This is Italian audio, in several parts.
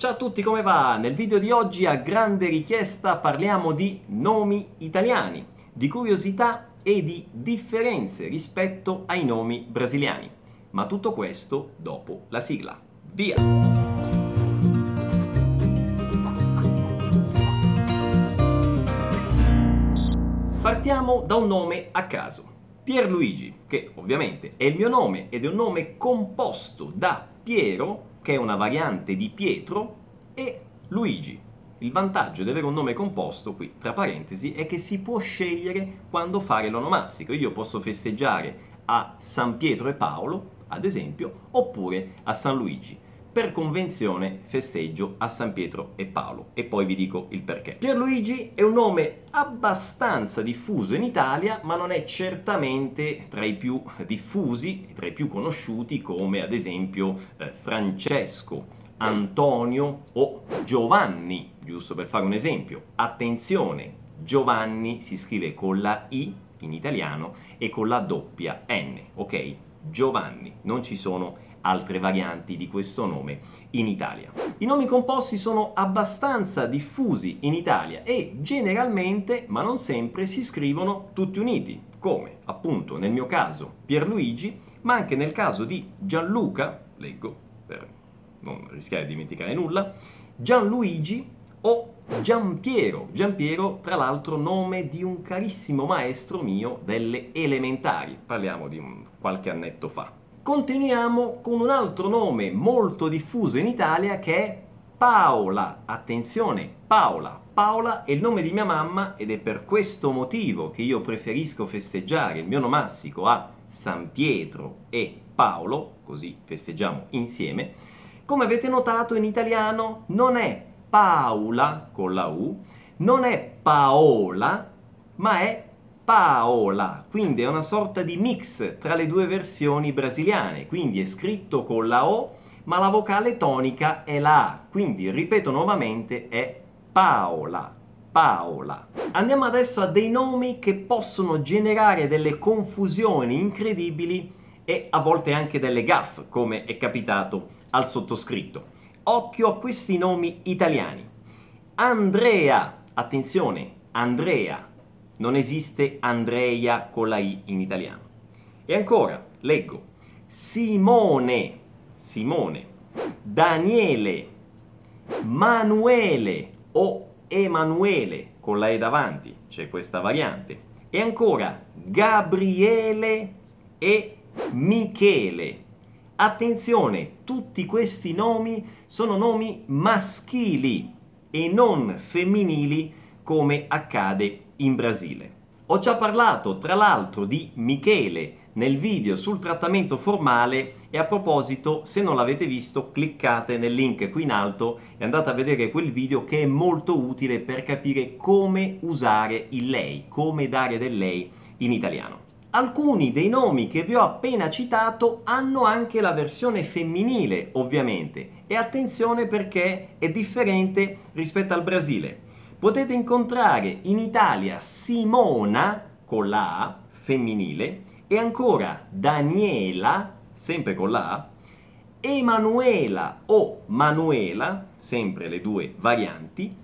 Ciao a tutti, come va? Nel video di oggi a grande richiesta parliamo di nomi italiani, di curiosità e di differenze rispetto ai nomi brasiliani. Ma tutto questo dopo la sigla. Via! Partiamo da un nome a caso. Pierluigi, che ovviamente è il mio nome ed è un nome composto da Piero che è una variante di Pietro, e Luigi. Il vantaggio di avere un nome composto, qui tra parentesi, è che si può scegliere quando fare l'onomastico. Io posso festeggiare a San Pietro e Paolo, ad esempio, oppure a San Luigi per convenzione festeggio a San Pietro e Paolo e poi vi dico il perché. Pierluigi è un nome abbastanza diffuso in Italia, ma non è certamente tra i più diffusi, tra i più conosciuti come ad esempio eh, Francesco, Antonio o Giovanni, giusto per fare un esempio. Attenzione, Giovanni si scrive con la I in italiano e con la doppia N, ok? Giovanni, non ci sono altre varianti di questo nome in Italia. I nomi composti sono abbastanza diffusi in Italia e generalmente, ma non sempre, si scrivono tutti uniti, come appunto nel mio caso Pierluigi, ma anche nel caso di Gianluca, leggo per non rischiare di dimenticare nulla, Gianluigi o Giampiero. Giampiero, tra l'altro, nome di un carissimo maestro mio delle elementari. Parliamo di un qualche annetto fa. Continuiamo con un altro nome molto diffuso in Italia che è Paola. Attenzione, Paola. Paola è il nome di mia mamma ed è per questo motivo che io preferisco festeggiare il mio nomastico a San Pietro e Paolo, così festeggiamo insieme. Come avete notato in italiano non è Paola con la U, non è Paola, ma è Paola, quindi è una sorta di mix tra le due versioni brasiliane, quindi è scritto con la O, ma la vocale tonica è la A, quindi ripeto nuovamente è Paola. Paola. Andiamo adesso a dei nomi che possono generare delle confusioni incredibili e a volte anche delle gaffe, come è capitato al sottoscritto. Occhio a questi nomi italiani. Andrea, attenzione, Andrea, non esiste Andrea con la I in italiano. E ancora, leggo, Simone, Simone, Daniele, Manuele o Emanuele con la E davanti, c'è questa variante. E ancora, Gabriele e Michele. Attenzione, tutti questi nomi sono nomi maschili e non femminili come accade in Brasile. Ho già parlato tra l'altro di Michele nel video sul trattamento formale e a proposito se non l'avete visto cliccate nel link qui in alto e andate a vedere quel video che è molto utile per capire come usare il lei, come dare del lei in italiano. Alcuni dei nomi che vi ho appena citato hanno anche la versione femminile, ovviamente, e attenzione perché è differente rispetto al Brasile potete incontrare in Italia Simona con la A femminile e ancora Daniela, sempre con la A, Emanuela o Manuela, sempre le due varianti,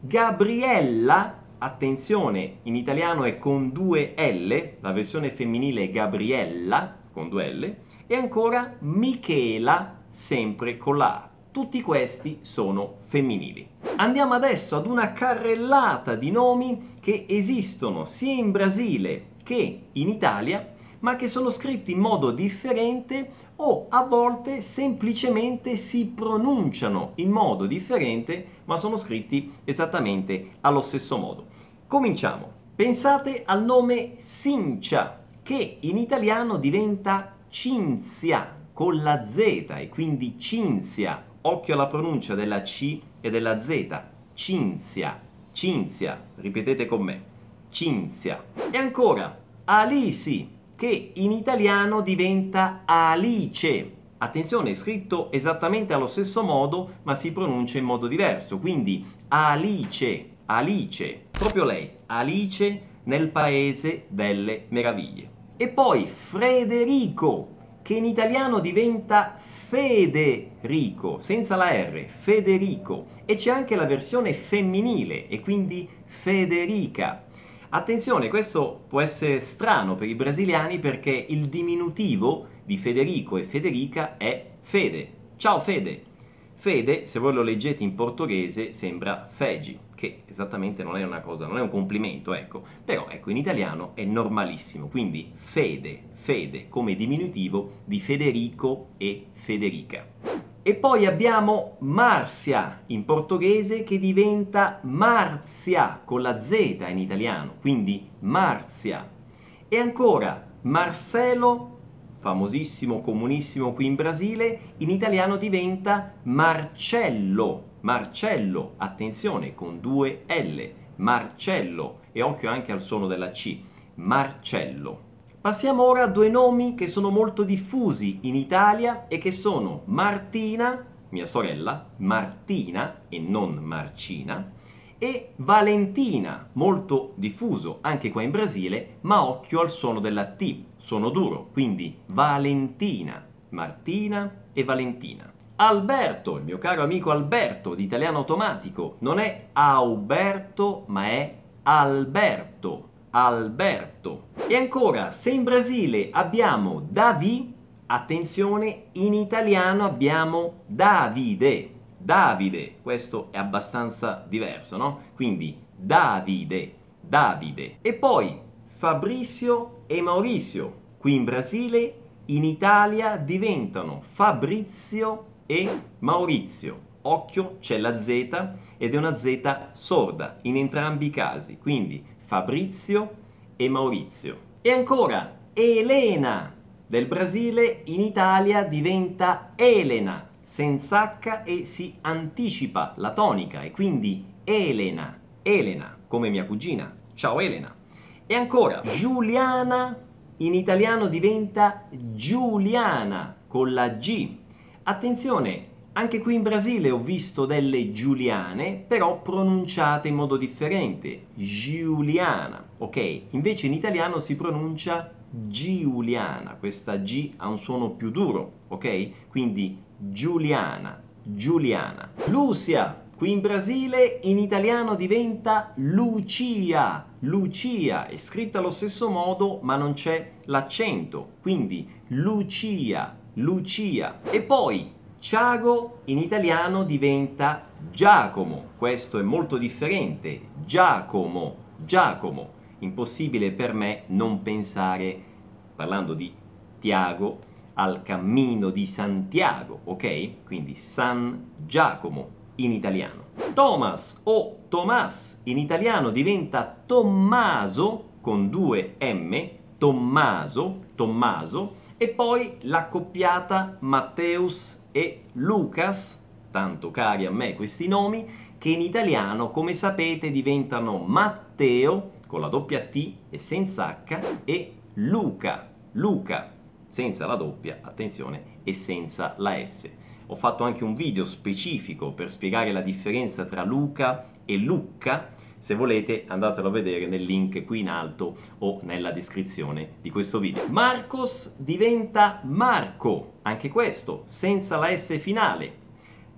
Gabriella, attenzione, in italiano è con due L, la versione femminile è Gabriella con due L, e ancora Michela, sempre con la A. Tutti questi sono femminili. Andiamo adesso ad una carrellata di nomi che esistono sia in Brasile che in Italia, ma che sono scritti in modo differente o a volte semplicemente si pronunciano in modo differente, ma sono scritti esattamente allo stesso modo. Cominciamo. Pensate al nome Cincia, che in italiano diventa Cinzia con la Z e quindi Cinzia occhio alla pronuncia della C e della Z, Cinzia, Cinzia, ripetete con me, Cinzia. E ancora, Alisi, che in italiano diventa Alice. Attenzione, è scritto esattamente allo stesso modo, ma si pronuncia in modo diverso, quindi Alice, Alice, proprio lei, Alice nel paese delle meraviglie. E poi Federico, che in italiano diventa Federico, senza la R, Federico. E c'è anche la versione femminile e quindi Federica. Attenzione, questo può essere strano per i brasiliani perché il diminutivo di Federico e Federica è Fede. Ciao Fede! Fede, se voi lo leggete in portoghese, sembra fegi, che esattamente non è una cosa, non è un complimento, ecco. Però, ecco, in italiano è normalissimo, quindi fede, fede, come diminutivo di Federico e Federica. E poi abbiamo Marcia in portoghese che diventa Marzia con la Z in italiano, quindi Marzia. E ancora Marcelo famosissimo, comunissimo qui in Brasile, in italiano diventa Marcello. Marcello, attenzione, con due L. Marcello. E occhio anche al suono della C. Marcello. Passiamo ora a due nomi che sono molto diffusi in Italia e che sono Martina, mia sorella, Martina e non Marcina, e Valentina, molto diffuso anche qua in Brasile, ma occhio al suono della T, suono duro, quindi Valentina, Martina e Valentina. Alberto, il mio caro amico Alberto di italiano automatico, non è Auberto, ma è Alberto. Alberto. E ancora, se in Brasile abbiamo Davi, attenzione, in italiano abbiamo Davide. Davide, questo è abbastanza diverso, no? Quindi Davide, Davide. E poi Fabrizio e Maurizio. Qui in Brasile, in Italia diventano Fabrizio e Maurizio. Occhio, c'è la Z ed è una Z sorda in entrambi i casi. Quindi Fabrizio e Maurizio. E ancora Elena del Brasile in Italia diventa Elena senza H e si anticipa la tonica e quindi Elena, Elena, come mia cugina. Ciao Elena. E ancora, Giuliana in italiano diventa Giuliana con la G. Attenzione, anche qui in Brasile ho visto delle Giuliane, però pronunciate in modo differente. Giuliana, ok? Invece in italiano si pronuncia Giuliana, questa G ha un suono più duro, ok? Quindi Giuliana, Giuliana. Lucia, qui in Brasile in italiano diventa Lucia, Lucia, è scritta allo stesso modo ma non c'è l'accento, quindi Lucia, Lucia. E poi Ciago in italiano diventa Giacomo, questo è molto differente, Giacomo, Giacomo impossibile per me non pensare, parlando di Tiago, al cammino di Santiago, ok? Quindi San Giacomo in italiano. Thomas o Tomas in italiano diventa Tommaso con due M, Tommaso, Tommaso, e poi l'accoppiata Matteus e Lucas, tanto cari a me questi nomi, che in italiano, come sapete, diventano Matteo con la doppia T e senza H e Luca, Luca senza la doppia, attenzione, e senza la S. Ho fatto anche un video specifico per spiegare la differenza tra Luca e Lucca, se volete andatelo a vedere nel link qui in alto o nella descrizione di questo video. Marcos diventa Marco, anche questo senza la S finale.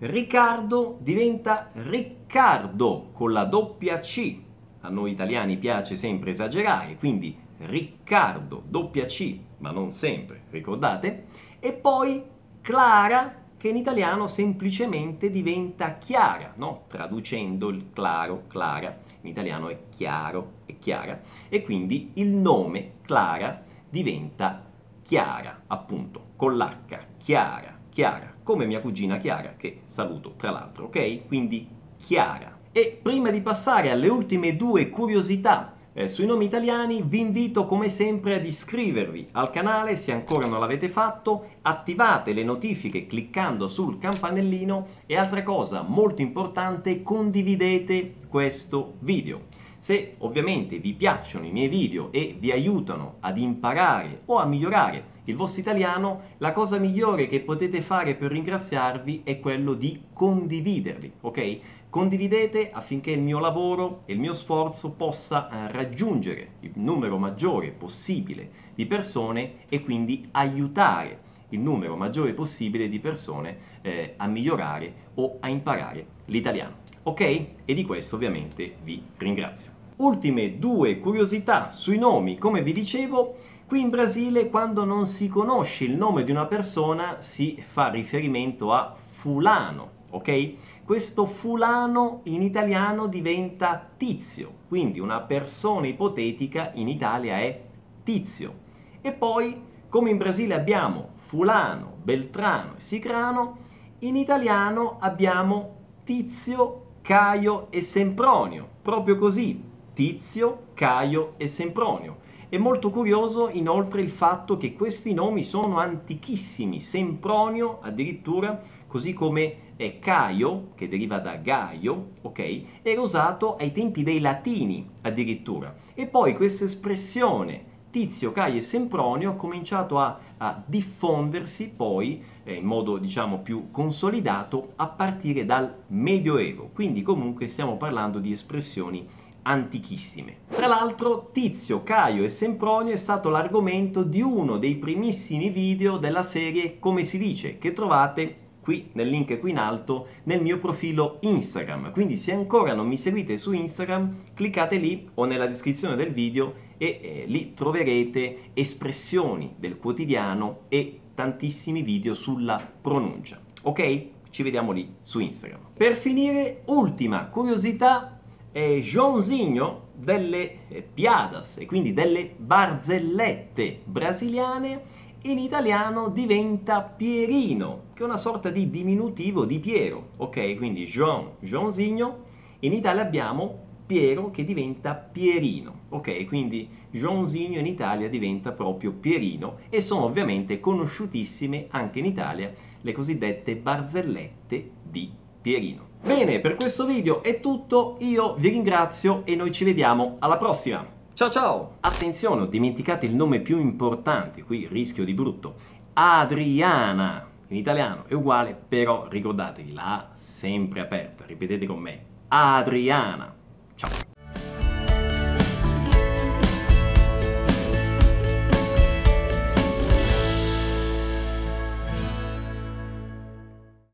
Riccardo diventa Riccardo con la doppia C, a noi italiani piace sempre esagerare, quindi Riccardo, doppia C, ma non sempre, ricordate? E poi Clara, che in italiano semplicemente diventa chiara, no? Traducendo il claro, Clara, in italiano è chiaro e chiara, e quindi il nome Clara diventa Chiara, appunto, con l'H, Chiara, Chiara, come mia cugina Chiara, che saluto tra l'altro, ok? Quindi Chiara. E prima di passare alle ultime due curiosità eh, sui nomi italiani vi invito come sempre ad iscrivervi al canale se ancora non l'avete fatto, attivate le notifiche cliccando sul campanellino e altra cosa molto importante condividete questo video. Se ovviamente vi piacciono i miei video e vi aiutano ad imparare o a migliorare il vostro italiano, la cosa migliore che potete fare per ringraziarvi è quello di condividerli, ok? Condividete affinché il mio lavoro e il mio sforzo possa eh, raggiungere il numero maggiore possibile di persone e quindi aiutare il numero maggiore possibile di persone eh, a migliorare o a imparare l'italiano. Ok? E di questo ovviamente vi ringrazio. Ultime due curiosità sui nomi, come vi dicevo, qui in Brasile quando non si conosce il nome di una persona si fa riferimento a fulano, ok? Questo fulano in italiano diventa tizio, quindi una persona ipotetica in Italia è tizio. E poi, come in Brasile abbiamo fulano, beltrano e sicrano, in italiano abbiamo tizio, Caio e Sempronio, proprio così, Tizio, Caio e Sempronio. È molto curioso inoltre il fatto che questi nomi sono antichissimi, Sempronio addirittura, così come Caio, che deriva da Gaio, ok? Era usato ai tempi dei latini addirittura. E poi questa espressione Tizio, Caio e Sempronio ha cominciato a, a diffondersi poi eh, in modo diciamo più consolidato a partire dal Medioevo, quindi comunque stiamo parlando di espressioni antichissime. Tra l'altro Tizio, Caio e Sempronio è stato l'argomento di uno dei primissimi video della serie Come si dice, che trovate qui nel link qui in alto nel mio profilo Instagram. Quindi se ancora non mi seguite su Instagram, cliccate lì o nella descrizione del video e eh, lì troverete espressioni del quotidiano e tantissimi video sulla pronuncia. Ok? Ci vediamo lì su Instagram. Per finire, ultima curiosità, è Joãozinho delle eh, piadas e quindi delle barzellette brasiliane in italiano diventa Pierino, che è una sorta di diminutivo di Piero, ok? Quindi João, Joãozinho, in Italia abbiamo Piero che diventa Pierino, ok? Quindi Joãozinho in Italia diventa proprio Pierino e sono ovviamente conosciutissime anche in Italia le cosiddette barzellette di Pierino. Bene, per questo video è tutto, io vi ringrazio e noi ci vediamo alla prossima! Ciao ciao! Attenzione, ho dimenticato il nome più importante, qui rischio di brutto. Adriana. In italiano è uguale, però ricordatevi, la A sempre aperta. Ripetete con me. Adriana.